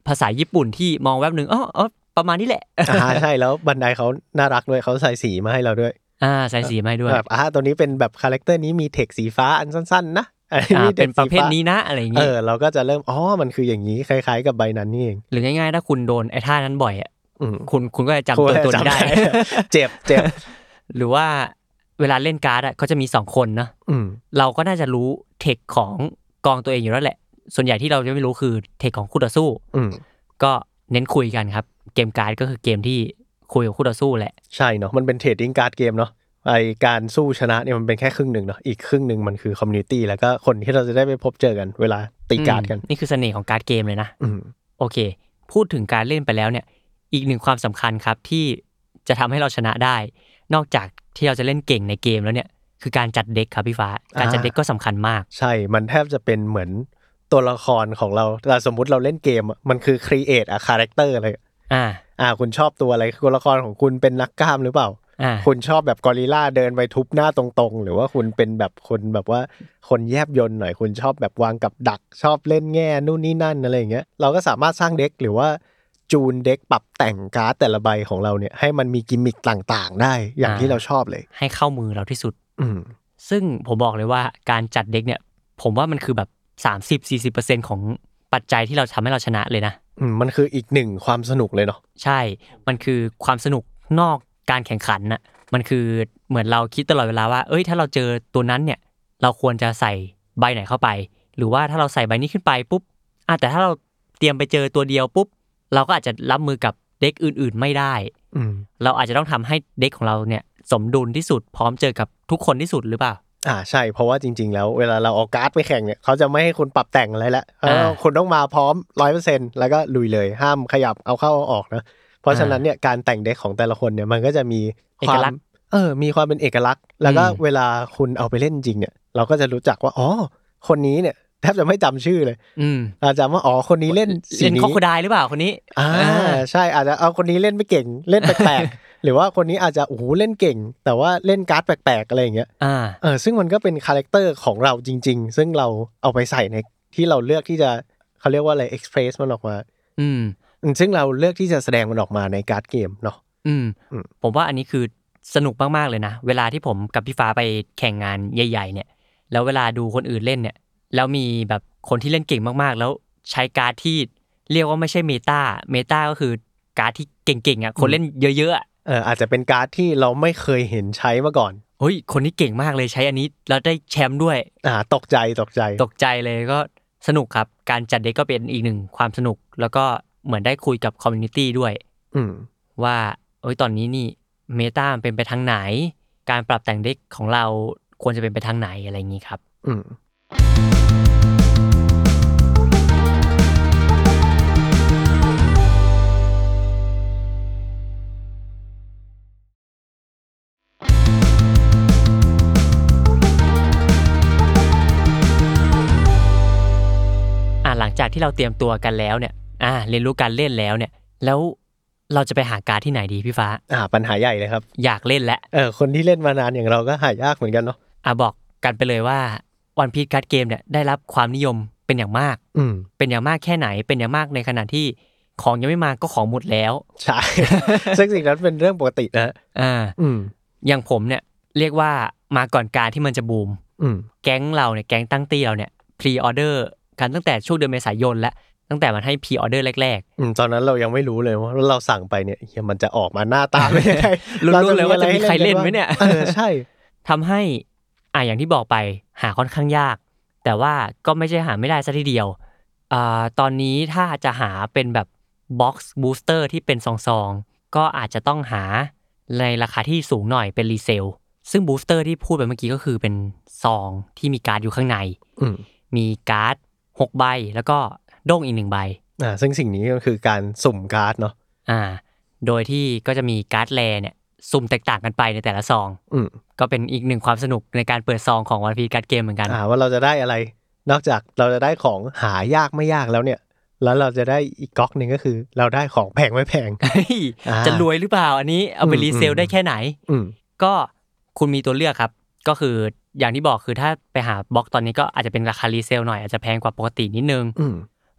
ภาษาญี่ปุ่นที่มองแวบหนึ่งอ๋ออ๋อประมาณนี้แหละอ่าใช่แล้ว Bandai เขาน่ารักด้วยเขาใส่สีมาให้เราด้วย อ่าใส่สีมาให้ด้วยแบบอ่าตัวนี้เป็นแบบ character นี้มีเทคสีฟ้าอันสั้นๆนะอันอ่านี้ เป็นประเภทสีฟ้านี้นะอะไรอย่างเองี้อเราก็จะเริ่มอ๋อมันคืออย่างนี้คล้าย ๆ กับใบนั้นนี่เองหรือง่ายๆ ถ้าคุณโดนไอ้ท่านั้นบ่อยอะอืมคุณคุณก็จะจำตัวตัวนี้ได้ เจ็บเจ็บหรือว่าเวลาเล่นการ์ดอะเขาจะมีสองคนเนาะอืมเราก็น่าจะรู้เทคของกองตัวเองอยู่แล้วแหละ ส่วนใหญ่ที่เราจะไม่รู้คือเทคของคู่ต่อสู้อืมก็เน้นคุยกันครับ เกมการ์ดก็คือเกมที่คุยกับคู่ต่อสู้แหละ ใช่เนาะมันเป็น trading card game เนาะ ไอการสู้ชนะเนี่ยมันเป็นแค่ครึ่งหนึ่งเนาะอีกครึ่งหนึ่งมันคือ community แล้วก็คนที่เราจะได้ไปพบเจอกัน เวลาตีการ์ดกันอืมนี่คือเสน่ห์ของ card game เลยนะอืมโอเค พูดถึงการเล่นไปแล้วเนี่ย อีกหนึ่งความสำคัญครับที่จะทำให้เราชนะได้ นอกจากที่เราจะเล่นเก่งในเกมแล้วเนี่ย คือการจัด deck ครับพี่ฟ้า การจัด deck ก็สำคัญมาก ใช่มันแทบจะเป็นเหมือนตัวละครของเราแต่สมมุติเราเล่นเกมอะมันคือ create a character เลยอ่าอ่าคุณชอบตัวอะไรตัวละครของคุณเป็นนักกล้ามหรือเปล่าอ่า คุณชอบแบบกอริลลาเดินไปทุบหน้าตรงๆ หรือว่าคุณเป็นแบบคนแบบว่าคนแยบยนต์หน่อยคุณชอบแบบวางกับดักชอบเล่นแง่นู่นนี่นั่นอะไรอย่างเงี้ยเราก็สามารถสร้าง deck หรือว่าจูนเด็กปรับแต่งการ์ดแต่ละใบของเราเนี่ยให้มันมีกิมมิคต่างๆ ได้อย่างอ่าที่เราชอบเลย ให้เข้ามือเราที่สุด อืมซึ่งผมบอกเลยว่าการจัดเด็กเนี่ย ผมว่ามันคือแบบ 30-40%ของปัจจัยที่เราทำให้เราชนะเลยนะอืมมันคืออีกหนึ่งความสนุกเลยเนาะใช่ มันคือความสนุกนอก การแข่งขันน่ะมันคือเหมือนเราคิดตลอดเวลาว่า เอ้ย ถ้าเราเจอตัวนั้นเนี่ย เราควรจะใส่ใบไหนเข้าไป หรือว่าถ้าเราใส่ใบนี้ขึ้นไปปุ๊บอะแต่ถ้าเราเตรียมไปเจอตัวเดียวปุ๊บ เราก็อาจจะรับมือกับเด็กอื่น ๆ ไม่ได้อืมเราอาจจะต้องทำให้เด็กของเราเนี่ย สมดุลที่สุดพร้อมเจอกับทุกคนที่สุดหรือเปล่าอ่าใช่เพราะว่าจริง ๆ แล้วเวลาเราเอาการ์ดไปแข่งเนี่ยเขาจะไม่ให้คุณปรับแต่งอะไรละเอออ่าคุณต้องมาพร้อมร้อยเปอร์เซ็นแล้วก็ลุยเลยห้ามขยับเอาเข้าเอาออกนะ เพราะฉะนั้นเนี่ยการแต่งเด็กของแต่ละคนเนี่ยมันก็จะมีความเอกลักษณ์เออมีความเป็นเอกลักษณ์ แล้วก็อืมเวลาคุณเอาไปเล่นจริงเนี่ย เราก็จะรู้จักว่าอ๋อคนนี้เนี่ยแทบจะไม่จำชื่อเลย อืมอาจจะว่าอ๋อคนนี้เล่นสีเล่นนี้คอโคไหรือเปล่าคนนี้อ่าอ่าใช่อาจจะเอาคนนี้เล่นไม่เก่งเล่นแปลกๆหรือว่าคนนี้อาจจะโอ้โหเล่นเก่ง แต่ว่าเล่นการ์ดแปลกๆอะไรอย่างเงี้ยอ่าเออซึ่งมันก็เป็น character ของเราจริง ๆ ซึ่งเราเอาไปใส่ในที่เราเลือกที่จะเขาเรียกว่าอะไร express มันออกมา อืมอืม ซึ่งเราเลือกที่จะแสดงมันออกมาในการ์ดเกมเนาะอืมอืม ผมว่าอันนี้คือสนุกมาก ๆ เลยนะ เวลาที่ผมกับพี่ฟ้าไปแข่งงานใหญ่ ๆ เนี่ย แล้วเวลาดูคนอื่นเล่นเนี่ย แล้วมีแบบคนที่เล่นเก่งมากๆ แล้วใช้การ์ดที่เรียกว่าไม่ใช่ meta meta ก็คือการ์ดที่เก่งๆอะคนเล่นเยอะๆอะเอออาจจะเป็นการ์ดที่เราไม่เคยเห็นใช้มาก่อนเฮ้ยคนนี้เก่งมากเลยใช้อันนี้แล้วได้แชมป์ด้วย อ่า ตกใจตกใจ ตกใจเลยก็สนุกครับ การจัด deck ก็เป็นอีกหนึ่งความสนุกแล้วก็ เหมือนได้คุยกับคอมมูนิตี้ด้วยอืมว่าเอ้ยตอนนี้นี่เมตาเป็นไปทางไหน การปรับแต่งเด็กของเราควรจะเป็นไปทางไหนอะไรอย่างนี้ครับ อืมอ่าหลังจากที่เราเตรียมตัวกันแล้วเนี่ย อ่าเรียนรู้การเล่นแล้วเนี่ย แล้วเราจะไปหาการดที่ไหนดีพี่ฟ้า อ่า ปัญหาใหญ่เลยครับ อยากเล่นแล้วเออคนที่เล่นมานานอย่างเราก็หายากเหมือนกันเนาะอ่าบอกกันไปเลยว่าวันพี e การ์ดเกมเนี่ยได้รับความนิยมเป็นอย่างมาก อืมเป็นอย่างมากแค่ไหน เป็นอย่างมากในขณะที่ของยังไม่มาก็ของหมดแล้ว ใช่ ซึ่งสิ่งนั้นเป็นเรื่องปกตินะอ่า อืม อย่างผมเนี่ยเรียกว่ามาก่อนการที่มันจะบูม อืม แก๊งเราเนี่ยแก๊งตั้งตี้เราเนี่ย pre-order กันตั้งแต่ช่วงเดือนเมษายนแล้ว ตั้งแต่มันให้ pre-order แรกอืมตอนนั้นเรายังไม่รู้เลยว่าเราสั่งไปเนี่ยเฮียมันจะออกมาหน้าตาเป็นยังไงรู้เลยว่าจะมีใครเล่นไหมเนี่ยเออใช่ๆทำให้อ่าอย่างที่บอกไปหาค่อนข้างยาก แต่ว่าก็ไม่ใช่หาไม่ได้ซะทีเดียวอ่าตอนนี้ถ้าจะหาเป็นแบบ box booster ที่เป็นซองๆก็อาจจะต้องหาในราคาที่สูงหน่อยเป็น resale ซึ่ง booster ที่พูดไปเมื่อกี้ก็คือเป็นซองที่มีการ์ดอยู่ข้างในอืมมีการ์ดหกใบแล้วก็ โด้งอีกหนึ่งใบอ่าซึ่งสิ่งนี้ก็คือการสุ่มการ์ดเนาะอ่า โดยที่ก็จะมีการ์ด rare เนี่ยสุ่มแตกต่างกันไปในแต่ละซองอืมก็เป็นอีกหนึ่งความสนุกในการเปิดซองของ One Piece Card Game เหมือนกันอ่าว่าเราจะได้อะไร นอกจากเราจะได้ของหายากไม่ยากแล้วเนี่ย แล้วเราจะได้อีกก๊อกหนึ่งก็คือ เราได้ของแพงไม่แพงเฮ้ยอ่าจะรวยหรือเปล่าอันนี้เอาไปอืม resale อืมได้แค่ไหน อืมก็คุณมีตัวเลือกครับ ก็คืออย่างที่บอกคือถ้าไปหาบล็อกตอนนี้ก็อาจจะเป็นราคา resale หน่อยอาจจะแพงกว่าปกตินิดนึงอืม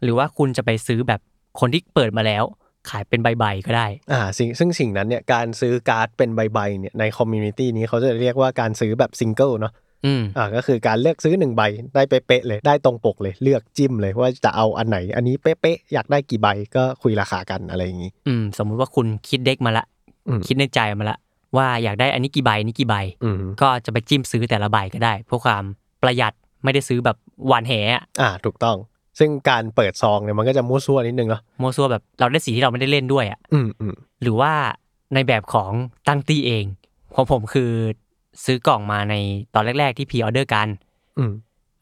หรือว่าคุณจะไปซื้อแบบคนที่เปิดมาแล้ว ขายเป็นใบๆก็ได้อ่าสิ่งซึ่งสิ่งนั้นเนี่ยการซื้อการ์ดเป็นใบๆเนี่ยใน community นี้เขาจะเรียกว่าการซื้อแบบซิงเกิลเนาะอืมอ่าก็คือการเลือกซื้อหนึ่งใบได้เป๊ะๆเลยได้ตรงปกเลยเลือกจิ้มเลยว่าจะเอาอันไหน อันนี้เป๊ะๆอยากได้กี่ใบก็คุยราคากันอะไรอย่างนี้อืมสมมุติว่าคุณคิดเด็กมาละอืมคิดในใจมาละว่าอยากได้อันนี้กี่ใบอันนี้กี่ใบอืมก็จะไปจิ้มซื้อแต่ละใบก็ได้เพื่อความประหยัดไม่ได้ซื้อแบบหวานแหอะอ่าถูกต้อง ซึ่งการเปิดซองเนี่ยมันก็จะมั่วซั่วนิดนึงเนาะโมวซัวแบบเราได้สีที่เราไม่ได้เล่นด้วยอะอืมอืมหรือว่าในแบบของตั้งตี้เองของผมคือซื้อกล่องมาในตอนแรก ๆ ที่ pre-order กัน อืม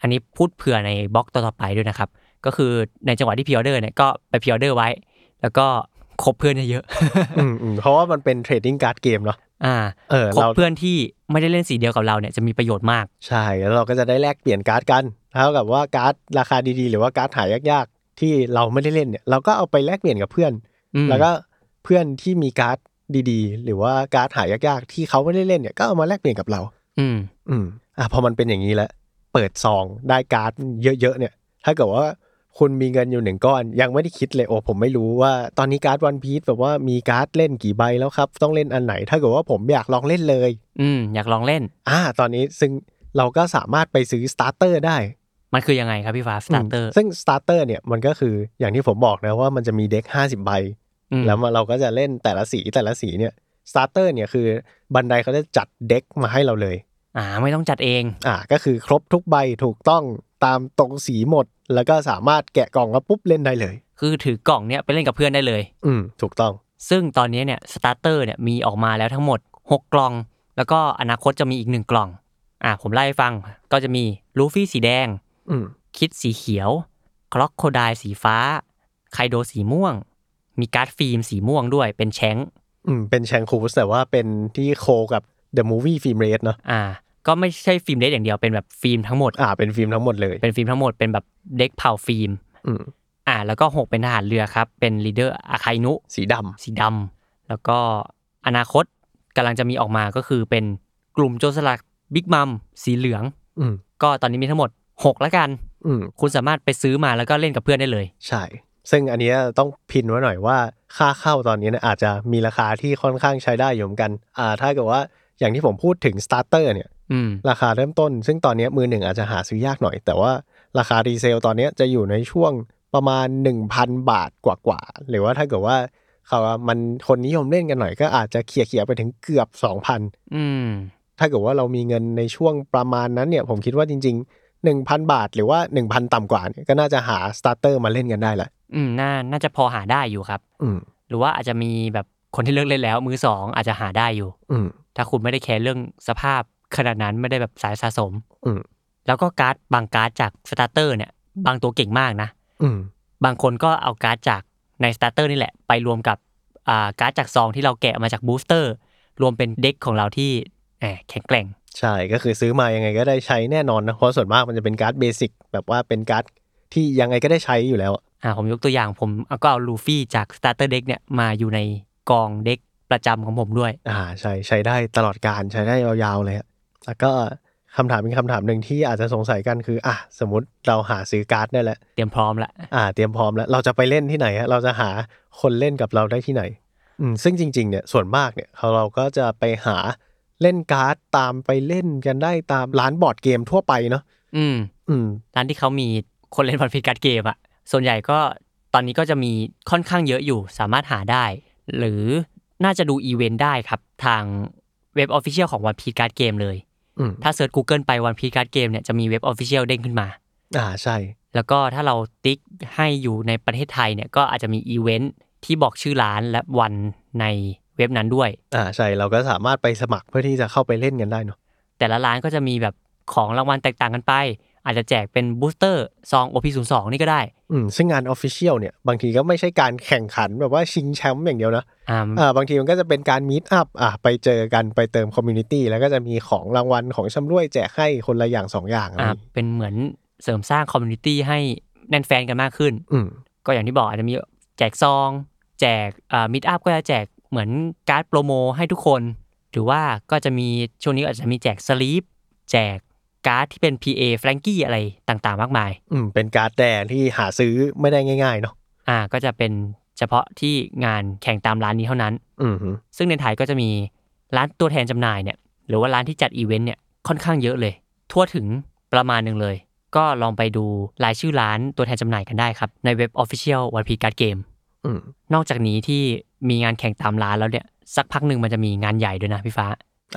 อันนี้พูดเผื่อในบล็อกต่อๆไปด้วยนะครับ ก็คือในจังหวะที่ pre-order เนี่ยก็ไป pre-order ไว้ แล้วก็คบเพื่อนเยอะอืมอืมเพราะว่ามันเป็น trading card game เนาะๆ อ่าเออคบเราเพื่อนที่ไม่ได้เล่นสีเดียวกับเราเนี่ยจะมีประโยชน์มาก ใช่แล้วเราก็จะได้แลกเปลี่ยนการ์ดกันเท่ากับว่าการ์ดราคาดีๆ หรือว่าการ์ดหายากๆ ที่เราไม่ได้เล่นเนี่ยเราก็เอาไปแลกเปลี่ยนกับเพื่อนอืมแล้วก็เพื่อนที่มีการ์ดดีๆ หรือว่าการ์ดหายากๆ ที่เขาไม่ได้เล่นเนี่ยก็เอามาแลกเปลี่ยนกับเรา อืมอืมอะพอมันเป็นอย่างนี้แล้วเปิดซองได้การ์ดเยอะๆเนี่ย ถ้าเกิดว่า คุณมีเงินอยู่หนึ่งก้อน ยังไม่ได้คิดเลยโอ้ผมไม่รู้ว่าตอนนี้การ์ด One Piece แบบว่ามีการ์ดเล่นกี่ใบแล้วครับ ต้องเล่นอันไหน ถ้าเกิดว่าผมอยากลองเล่นเลย อืมอยากลองเล่น อ่า ตอนนี้ซึ่งเราก็สามารถไปซื้อ starter ได้ มันคือยังไงครับพี่ฟ้า starter อืมซึ่ง starter เนี่ยมันก็คืออย่างที่ผมบอกนะว่ามันจะมี deck 50ใบแล้วมาเราก็จะเล่นแต่ละสีแต่ละสีเนี่ย starter เนี่ยคือ Bandai เขาจะจัด deck มาให้เราเลย อ่า ไม่ต้องจัดเอง อ่า ก็คือครบทุกใบถูกต้องตามตรงสีหมด แล้วก็สามารถแกะกล่องแล้วปุ๊บเล่นได้เลย คือถือกล่องเนี้ยไปเล่นกับเพื่อนได้เลย อืมถูกต้อง ซึ่งตอนนี้เนี่ย starter เนี่ยมีออกมาแล้วทั้งหมด 6 กล่อง แล้วก็อนาคตจะมีอีกหนึ่งกล่อง อะผมไล่ให้ฟังก็จะมีลูฟี่สีแดงอืมคิดสีเขียวคล็อกโคไดสีฟ้า ไคโดสีม่วง มีการ์ดฟิล์มสีม่วงด้วยเป็นแชงค์อืมเป็นแชงคูสแต่ว่าเป็นที่โคกับ The Movie Film Rate เนาะอ่า ก็ไม่ใช่ฟิล์มเดทอย่างเดียวเป็นแบบฟิล์มทั้งหมดอ่าเป็นฟิล์มทั้งหมดเลยเป็นฟิล์มทั้งหมดเป็นแบบเด็กเผาฟิล์มอืมอ่า แล้วก็หกเป็นทหารเรือครับ เป็นลีดเดอร์อาคายนุ สีดสีดำแล้วก็อนาคตกำลังจะมีออกมาก็คือเป็นกลุ่มโจรสลัดบิ๊กมัมสีเหลืองอืมก็ตอนนี้มีทั้งหมด6แล้วกัน อืมคุณสามารถไปซื้อมาแล้วก็เล่นกับเพื่อนได้เลย ใช่ ซึ่งอันเนี้ยต้อง pin ไว้หน่อยว่าค่าเข้าตอนนี้เนี่ยอาจจะมีราคาที่ค่อนข้างใช้ได้อยู่เหมือนกัน อ่า ถ้าเกิดว่า อย่างที่ผมพูดถึง starter เนี่ยอืมราคาเริ่มต้น ซึ่งตอนนี้มือหนึ่งอาจจะหาซื้อยากหน่อย แต่ว่าราคา resale ตอนนี้จะอยู่ในช่วงประมาณ 1,000 บาทกว่าๆหรือว่าถ้าเกิดว่าเขาว่ามันคนนิยมเล่นกันหน่อยก็อาจจะเขี่ยๆไปถึงเกือบ 2,000อืมถ้าเกิดว่าเรามีเงินในช่วงประมาณนั้นเนี่ย ผมคิดว่าจริง ๆ 1,000 บาท หรือว่า 1,000 ต่ำกว่าเนี่ยก็น่าจะหา starter มาเล่นกันได้แหละอืมน่าน่าจะพอหาได้อยู่ครับ อืมหรือว่าอาจจะมีแบบคนที่เลิกเล่นแล้วมือสองอาจจะหาได้อยู่ อืม ถ้าคุณไม่ได้แคร์เรื่องสภาพขนาดนั้นไม่ได้แบบสายสะสม อืมแล้วก็การ์ดบางการ์ดจาก starter เนี่ย บางตัวเก่งมากนะ อืมบางคนก็เอาการ์ดจากใน starter นี่แหละ ไปรวมกับอ่าการ์ดจากซองที่เราแกะมาจาก booster รวมเป็น deck ของเราที่แหมแข็งแกร่ง ใช่ก็คือซื้อมายังไงก็ได้ใช้แน่นอนนะ เพราะส่วนมากมันจะเป็นการ์ด basic แบบว่าเป็นการ์ดที่ยังไงก็ได้ใช้อยู่แล้วอะอ่าผมยกตัวอย่างผมเอาก็เอาลูฟี่จาก starter deck เนี่ยมาอยู่ในกอง deck ประจำของผมด้วย อ่าใช่ใช้ได้ตลอดการใช้ได้ยาวๆเลยอะแล้วก็คำถามเป็นคำถามหนึ่งที่อาจจะสงสัยกันคืออะสมมติเราหาซื้อการ์ดได้แล้วเตรียมพร้อมละอ่า เตรียมพร้อมแล้วเราจะไปเล่นที่ไหนฮะเราจะหาคนเล่นกับเราได้ที่ไหนอืมซึ่งจริงๆเนี่ยส่วนมากเนี่ยเขาเราก็จะไปหาเล่นการ์ดตามไปเล่นกันได้ตามร้านบอร์ดเกมทั่วไปเนาะอืม อืมร้านที่เขามีคนเล่น One Piece Card Game อะส่วนใหญ่ก็ตอนนี้ก็จะมีค่อนข้างเยอะอยู่สามารถหาได้ หรือ น่าจะดูอีเวนต์ได้ครับ ทางเว็บ official ของ One Piece Card Game เลยอืมถ้าเซิร์ช Google ไป One Piece Card Game เนี่ยจะมีเว็บ official เด้งขึ้นมา อ่าใช่ แล้วก็ถ้าเราติ๊กให้อยู่ในประเทศไทยเนี่ยก็อาจจะมีอีเวนต์ที่บอกชื่อร้านและวันในเว็บนั้นด้วย อ่าใช่เราก็สามารถไปสมัครเพื่อที่จะเข้าไปเล่นกันได้เนาะแต่ละร้านก็จะมีแบบของรางวัลแตกต่างกันไป อาจจะแจกเป็น booster ซอง OP02 นี่ก็ได้ อืมซึ่งงาน official เนี่ย บางทีก็ไม่ใช่การแข่งขันแบบว่าชิงแชมป์อย่างเดียวนะอ่าอ่าบางทีมันก็จะเป็นการ meet up อะไปเจอกันไปเติม community แล้วก็จะมีของรางวัลของชำร่วยแจกให้คนละอย่างสองอย่างอะไรออ่าย่างงี้เป็นเหมือนเสริมสร้าง community ให้แน่นแฟ้นกันมากขึ้น อืมก็อย่างที่บอกอาจจะมีแจกซอง แจกอ่า meet up ก็จะแจกเหมือนการ์ด promo ให้ทุกคน หรือว่าก็จะมีช่วงนี้อาจจะมีแจก sleeve แจก การ์ดที่เป็น PA แฟรงกี้อะไรต่างๆ มากมาย อืมเป็นการ์ดแดงที่หาซื้อไม่ได้ง่าย ๆ เนาะอ่า ก็จะเป็นเฉพาะที่งานแข่งตามร้านนี้เท่านั้น อืมฮึซึ่งในไทยก็จะมีร้านตัวแทนจำหน่ายเนี่ย หรือว่าร้านที่จัดอีเวนต์เนี่ยค่อนข้างเยอะเลย ทั่วถึงประมาณหนึ่งเลย ก็ลองไปดูรายชื่อร้านตัวแทนจำหน่ายกันได้ครับ ในเว็บ Official วันพีการ์ดเกมอืมนอกจากนี้ที่มีงานแข่งตามร้านแล้วเนี่ย สักพักหนึ่งมันจะมีงานใหญ่ด้วยนะพี่ฟ้า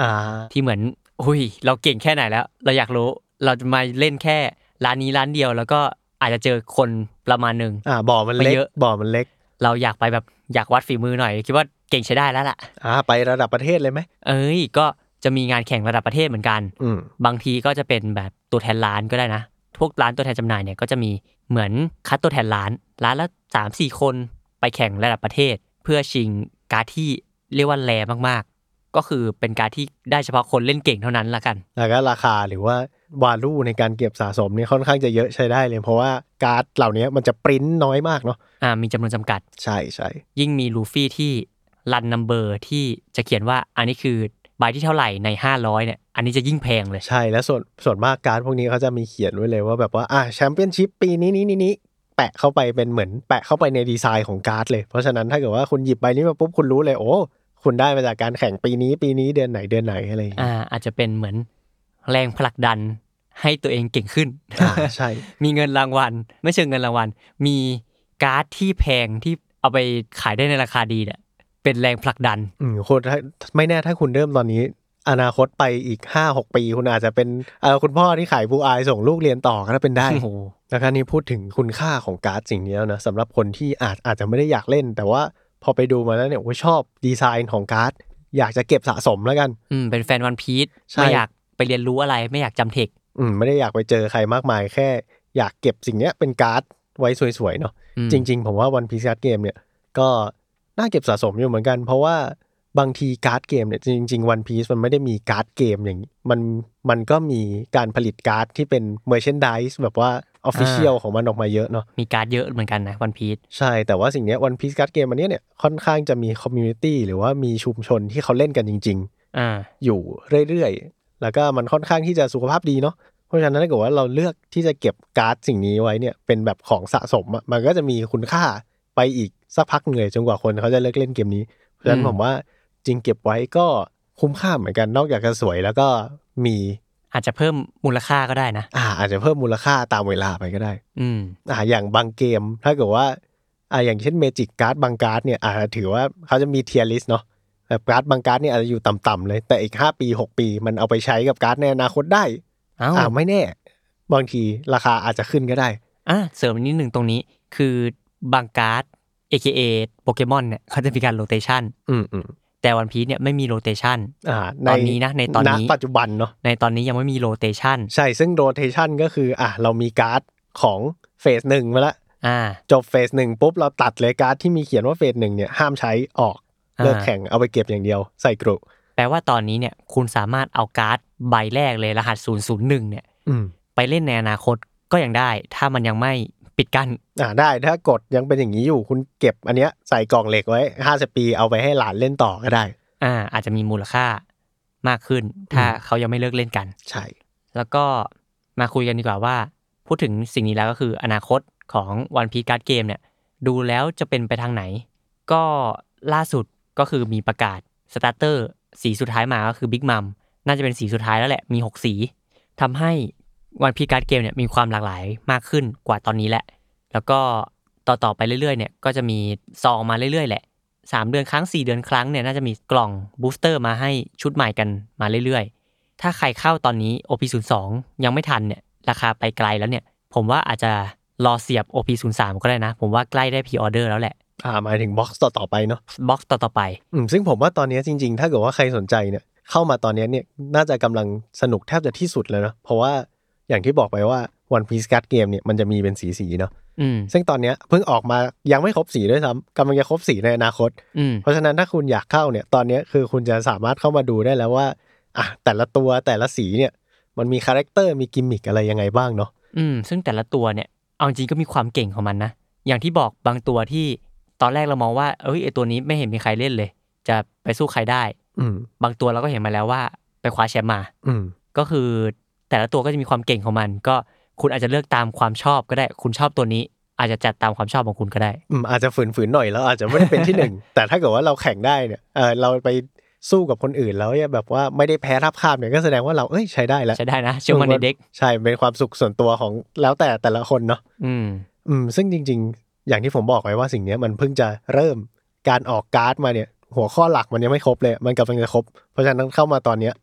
อ่าที่เหมือน อุ้ยเราเก่งแค่ไหนแล้ว เราอยากรู้เราจะมาเล่นแค่ร้านนี้ร้านเดียว แล้วก็อาจจะเจอคนประมาณหนึ่งอ่าบ่อมันเล็กไม่เยอะบ่อมันเล็ก เราอยากไปแบบอยากวัดฝีมือหน่อย คิดว่าเก่งใช้ได้แล้วล่ะอ่าไประดับประเทศเลยไหมเอ้ยก็จะมีงานแข่งระดับประเทศเหมือนกันอืมบางทีก็จะเป็นแบบตัวแทนร้านก็ได้นะพวกร้านตัวแทนจำหน่ายเนี่ยก็จะมีเหมือนคัดตัวแทนร้าน ร้านละสามสี่คนไปแข่งระดับประเทศ เพื่อชิงการ์ดที่เรียกว่าแรมากๆ ก็คือเป็นการ์ดที่ได้เฉพาะคนเล่นเก่งเท่านั้นละกัน แล้วก็ราคาหรือว่า value ในการเก็บสะสมนี่ค่อนข้างจะเยอะใช้ได้เลย เพราะว่าการ์ดเหล่านี้มันจะปริ้นน้อยมากเนาะอ่ามีจำนวนจำกัด ใช่ใช่ยิ่งมีลูฟี่ที่ run number ที่จะเขียนว่าอันนี้คือใบที่เท่าไหร่ใน 500เนี่ยอันนี้จะยิ่งแพงเลยใช่แล้วส่วนส่วนมากการ์ดพวกนี้เขาจะมีเขียนไว้เลยว่าแบบว่าอ่าแชมเปี้ยนชิพปีนี้นี้นี้นี้แปะเข้าไปเป็นเหมือนแปะเข้าไปในดีไซน์ของการ์ดเลย เพราะฉะนั้นถ้าเกิดว่าคุณหยิบใบนี้มาปุ๊บคุณรู้เลยโอ้ คุณได้มาจากการแข่งปีนี้ปีนี้เดือนไหนเดือนไหนอะไรอย่างเงี้ยอ่า อาจจะเป็นเหมือนแรงผลักดันให้ตัวเองเก่งขึ้นอ่าใช่ มีเงินรางวัล ไม่เชิงเงินรางวัล มีการ์ดที่แพงที่เอาไปขายได้ในราคาดีเนี่ยเป็นแรงผลักดัน อืมคุณถ้าไม่แน่ถ้าคุณเริ่มตอนนี้ อนาคตไปอีกห้าหกปี คุณอาจจะเป็นเออคุณพ่อที่ขายบูอายส่งลูกเรียนต่อก็ได้เป็นได้โอ้โหนะครับนี่พูดถึงคุณค่าของการ์ดสิ่งนี้แล้วนะสำหรับคนที่อาจอาจจะไม่ได้อยากเล่น แต่ว่า พอไปดูมาแล้วเนี่ยโอ้ยชอบดีไซน์ของการ์ด อยากจะเก็บสะสมแล้วกัน อืมเป็นแฟนวันพีซใช่ไม่อยากไปเรียนรู้อะไรไม่อยากจำเทคอืมไม่ได้อยากไปเจอใครมากมายแค่ อยากเก็บสิ่งเนี้ยเป็นการ์ดไว้สวยๆเนาะอืมจริง ๆ ผมว่าวันพีซการ์ดเกมเนี่ยก็น่าเก็บสะสมอยู่เหมือนกัน เพราะว่าบางทีการ์ดเกมเนี่ยจริงๆวันพีซมันไม่ได้มีการ์ดเกมอย่างนี้มันมันก็มีการผลิตการ์ดที่เป็น merchandise แบบว่า official ของมันออกมาเยอะเนาะมีการ์ดเยอะเหมือนกันนะวันพีซใช่แต่ว่าสิ่งเนี้ยวันพีซการ์ดเกมอันเนี้ยเนี่ยค่อนข้างจะมี community หรือว่ามีชุมชนที่เขาเล่นกันจริงอ่าๆอยู่เรื่อยๆ แล้วก็มันค่อนข้างที่จะสุขภาพดีเนาะเพราะฉะนั้นถ้าเกิดว่าเราเลือกที่จะเก็บการ์ดสิ่งนี้ไว้เนี่ยเป็นแบบของสะสมอะมันก็จะมีคุณค่าไปอีกสักพักหนึ่งเลยจนกว่าคนเขาจะเลิกเล่นเกมนี้เพราะฉะนั้นอืมผมว่าจริงเก็บไว้ก็คุ้มค่าเหมือนกันนอกจากจะสวยแล้วก็มี อาจจะเพิ่มมูลค่าก็ได้นะ อ่า อาจจะเพิ่มมูลค่าตามเวลาไปก็ได้ อืมอ่าอย่างบางเกม ถ้าเกิดว่า อ่าอย่างเช่นเมจิกการ์ดบางการ์ดเนี่ยอาจจะถือว่าเขาจะมี tier list เนาะแบบการ์ดบางการ์ดเนี่ยอาจจะอยู่ต่ำๆเลย แต่อีก5ปี6ปี มันเอาไปใช้กับการ์ดในอนาคตได้เอ้าอ่าไม่แน่ บางทีราคาอาจจะขึ้นก็ได้อะเสริมนิดหนึ่งตรงนี้คือบางการ์ด AKA โปเกมอนเนี่ยเขาจะมีการ rotation อืมอืม แต่วันพีซเนี่ยไม่มี rotation อ่าตอนนี้นะในตอนนี้ปัจจุบันเนาะในตอนนี้ยังไม่มี rotation ใช่ซึ่ง rotation ก็คืออะเรามีการ์ดของ phase หนึ่งมาละอ่าจบ phase หนึ่งปุ๊บเราตัดเลยการ์ดที่มีเขียนว่า phase หนึ่งเนี่ยห้ามใช้ออกอ่าเลิกแข่งเอาไปเก็บอย่างเดียวใส่กรุแปลว่าตอนนี้เนี่ยคุณสามารถเอาการ์ดใบแรกเลยรหัส 001 เนี่ยอืมไปเล่นในอนาคตก็ยังได้ ถ้ามันยังไม่ ปิดกั้นอ่าได้ถ้ากฎยังเป็นอย่างนี้อยู่คุณเก็บอันเนี้ยใส่กล่องเหล็กไว้ห้าสิบปีเอาไปให้หลานเล่นต่อก็ได้ อ่า อาจจะมีมูลค่ามากขึ้น ถ้าเขายังไม่เลิกเล่นกัน ใช่ แล้วก็มาคุยกันดีกว่าว่า พูดถึงสิ่งนี้แล้วก็คืออนาคตของ One Piece Card Game เนี่ย ดูแล้วจะเป็นไปทางไหน ก็ล่าสุดก็คือมีประกาศสตาร์เตอร์สีสุดท้ายมาก็คือ Big Mom น่าจะเป็นสีสุดท้ายแล้วแหละมี 6 สีทำให้ One Piece Card Game เนี่ยมีความหลากหลายมากขึ้นกว่าตอนนี้แหละ แล้วก็ต่อ ๆ ไปเรื่อยๆเนี่ยก็จะมีซองมาเรื่อยๆแหละ 3 เดือนครั้ง 4 เดือนครั้งเนี่ยน่าจะมีกล่อง booster มาให้ชุดใหม่กันมาเรื่อยๆ ถ้าใครเข้าตอนนี้ OP02 ยังไม่ทันเนี่ยราคาไปไกลแล้วเนี่ย ผมว่าอาจจะรอเสียบ OP03 ก็ได้นะ ผมว่าใกล้ได้พ r ออเดอร์แล้วแหละอ่าหมายถึง box ต่อๆไปเนาะ box ต่อๆไปอืมซึ่งผมว่าตอนเนี้ยจริง ๆ ถ้าเกิดว่าใครสนใจเนี่ยเข้ามาตอนเนี้ยเนี่ยน่าจะกำลังสนุกแทบจะที่สุดเลยเนาะเพราะว่า อย่างที่บอกไปว่า One Piece Card Game เนี่ยมันจะมีเป็นสีๆเนาะอืมซึ่งตอนเนี้ยเพิ่งออกมายังไม่ครบสีด้วยซ้ำกำลังจะครบสีในอนาคตอืมเพราะฉะนั้นถ้าคุณอยากเข้าเนี่ยตอนเนี้ยคือคุณจะสามารถเข้ามาดูได้แล้วว่าอะแต่ละตัวแต่ละสีเนี่ย มันมี character มีกิมมิคอะไรยังไงบ้างเนาะอืมซึ่งแต่ละตัวเนี่ยเอาจริงก็มีความเก่งของมันนะอย่างที่บอกบางตัวที่ตอนแรกเรามองว่า เอ้ยไอตัวนี้ไม่เห็นมีใครเล่นเลย จะไปสู้ใครได้ อืมบางตัวเราก็เห็นมาแล้วว่า ไปคว้าแชมป์มา อืมก็คือ แต่ละตัวก็จะมีความเก่งของมัน ก็คุณอาจจะเลือกตามความชอบก็ได้ คุณชอบตัวนี้ อาจจะจัดตามความชอบของคุณก็ได้อืมอาจจะฝืนๆหน่อยแล้วอาจจะไม่ได้เป็นที่หนึ่งแต่ถ้าเกิดว่าเราแข่งได้เนี่ยเออเราไปสู้กับคนอื่นแล้วเนี่ยแบบว่าไม่ได้แพ้ทับคาบเนี่ยก็แสดงว่าเราเอ้ยใช้ได้แล้วใช้ได้นะเชื่อมันในเด็กใช่เป็นความสุขส่วนตัวของแล้วแต่แต่ละคนเนาะอืมอืมซึ่งจริง ๆ อย่างที่ผมบอกไว้ว่าสิ่งเนี้ยมันเพิ่งจะเริ่มการออกการ์ดมาเนี่ย หัวข้อหลักมันยังไม่ครบเลย มันกำลังจะครบ เพราะฉะนั้นเข้ามาตอนเนี้ย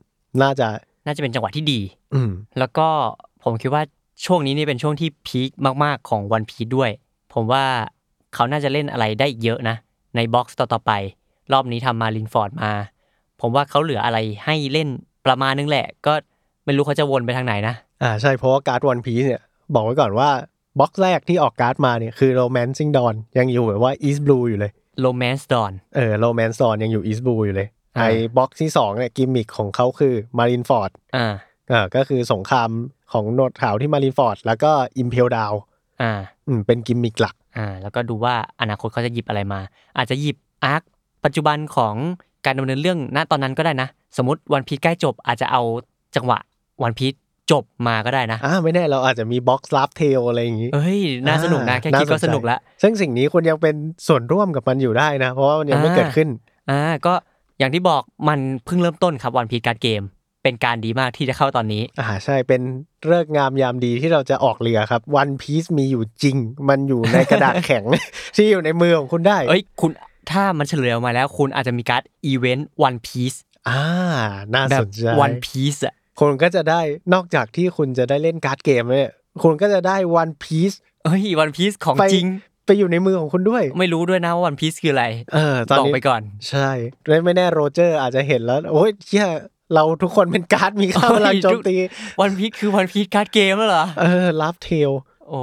น่าจะ น่าจะเป็นจังหวะที่ดี อืมแล้วก็ผมคิดว่าช่วงนี้นี่เป็นช่วงที่พีคมากๆของวันพี e ด้วย ผมว่าเขาน่าจะเล่นอะไรได้อีกเยอะนะ ใน box ต่อๆไป รอบนี้ทำ Marineford มา ผมว่าเขาเหลืออะไรให้เล่นประมาณนึงแหละ ก็ไม่รู้เขาจะวนไปทางไหนนะอ่าใช่เพราะว่าการ์ดวันพีซเนี่ย บอกไว้ก่อนว่าบล็อกแรกที่ออกการ์ดมาเนี่ยคือ Romancing Dawn ยังอยู่แบบว่า East Blue อยู่เลย Romance Dawn เออ Romance Dawn ยังอยู่ East Blue อยู่เลยอ่า ไอ้ box ที่สองเนี่ยกิมมิคของเขาคือ Marineford อ่าอ่าก็คือสงครามของหนวดขาวที่ Marineford แล้วก็ Impel Down อ่าอืมเป็นกิมมิคหลักอ่าแล้วก็ดูว่าอนาคตเขาจะหยิบอะไรมา อาจจะหยิบ arc ปัจจุบันของการดำเนินเรื่องณตอนนั้นก็ได้นะ สมมติวันพี e ใกล้จบอาจจะเอาจังหวะวันพี e จบมาก็ได้นะอ่าไม่แน่เราอาจจะมี box Laugh Tale อะไรอย่างงี้เอ้ย น่าสนุกนะอ่าแค่คิดก็น่าสนใจสนุกละซึ่งสิ่งนี้คุณยังเป็นส่วนร่วมกับมันอยู่ได้นะ เพราะว่ามันยังไม่อ่าเกิดขึ้นอ่าก็ อย่างที่บอกมันเพิ่งเริ่มต้นครับวันพี e การเกม เป็นการดีมากที่จะเข้าตอนนี้อ่าใช่เป็นเลิกษ์งามยามดีที่เราจะออกเรือครับวันพีซมีอยู่จริง มันอยู่ในกระดาษแข็ง ที่อยู่ในมือของคุณได้เอ้ยคุณถ้ามันเฉลยออกมาแล้วคุณอาจจะมีการ์ดอีเวนต์วันพี ซ อ่าน่าแบสบนใจวันพีซอะคุณก็จะได้นอกจากที่คุณจะได้เล่นการ์ดเกมเนี่ยคุณก็จะได้วันพีซเอ้ยวันพีซของไปจริง ไปอยู่ในมือของคุณด้วย ไม่รู้ด้วยนะว่าวันพีซคืออะไร เออตอนบอกนี้ไปก่อน ใช่และไม่แน่โรเจอร์อาจจะเห็นแล้ว โอ้ยเชี่ยเราทุกคนเป็นการ์ดมีค่าพลังโจมตี วันพีซคือวันพีซการ์ดเกมแล้วเหรอ เออลับเทลโอ้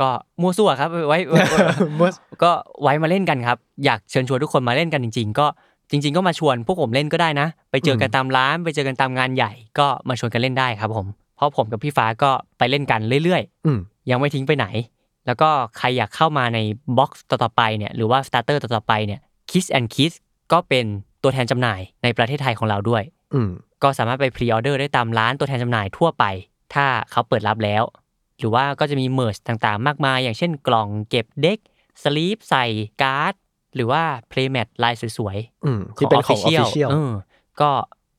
ก็มั่วซั่วครับไว้ไว้ไว้เมื่อก็ไว้มาเล่นกันครับ อยากเชิญชวนทุกคนมาเล่นกันจริง ๆ ก็จริง ๆ ก็มาชวนพวกผมเล่นก็ได้นะ ไปเจอกันตามร้านไปเจอกันตามงานใหญ่ ก็มาชวนกันเล่นได้ครับผมเพราะผมกับพี่ฟ้าก็ไปเล่นกันเรื่อยอืมๆยังไม่ทิ้งไปไหน แล้วก็ใครอยากเข้ามาใน box ต่อๆไปเนี่ยหรือว่า starter ต่อๆไปเนี่ย Kiss and Kiss ก็เป็นตัวแทนจำหน่ายในประเทศไทยของเราด้วยอืมก็สามารถไป pre-order ได้ตามร้านตัวแทนจำหน่ายทั่วไป ถ้าเขาเปิดรับแล้ว หรือว่าก็จะมี merch ต่างๆ มากมาย อย่างเช่นกล่องเก็บ deck sleeve ใส่การ์ด หรือว่า playmat ลายสวยอืมที่เป็นของออฟฟิ Official เชียลเออก็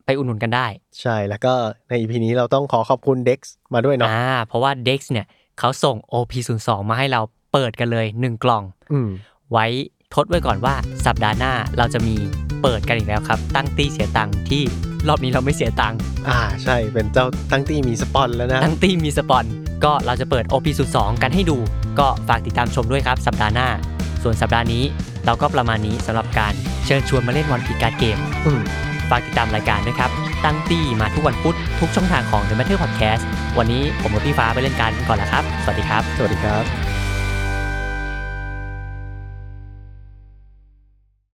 ไปอุดหนุนกันได้ ใช่แล้วก็ใน EP นี้เราต้องขอขอบคุณ Dex มาด้วยเนาะอ่าเพราะว่า Dex เนี่ย เขาส่ง OP02 มาให้เราเปิดกันเลย 1 กล่องอืมไว้ทดไว้ก่อนว่าสัปดาห์หน้าเราจะมีเปิดกันอีกแล้วครับ ตั้งตี้เสียตังค์ที่รอบนี้เราไม่เสียตังค์อ่าใช่เป็นเจ้าตั้งตี้มีสปอนแล้วนะ ตั้งตี้มีสปอน ก็เราจะเปิด OP02 กันให้ดู ก็ฝากติดตามชมด้วยครับสัปดาห์หน้า ส่วนสัปดาห์นี้เราก็ประมาณนี้สำหรับการเชิญชวนมาเล่นวันพีการ์ดเกมอืม ฝากติดตามรายการด้วยครับ ตั้งตี้มาทุกวันพุธทุกช่องทางของ The Matter Podcast วันนี้ผมกับพี่ฟ้าไปเล่นการกันก่อนแล้วครับ สวัสดีครับ สวัสดีครับ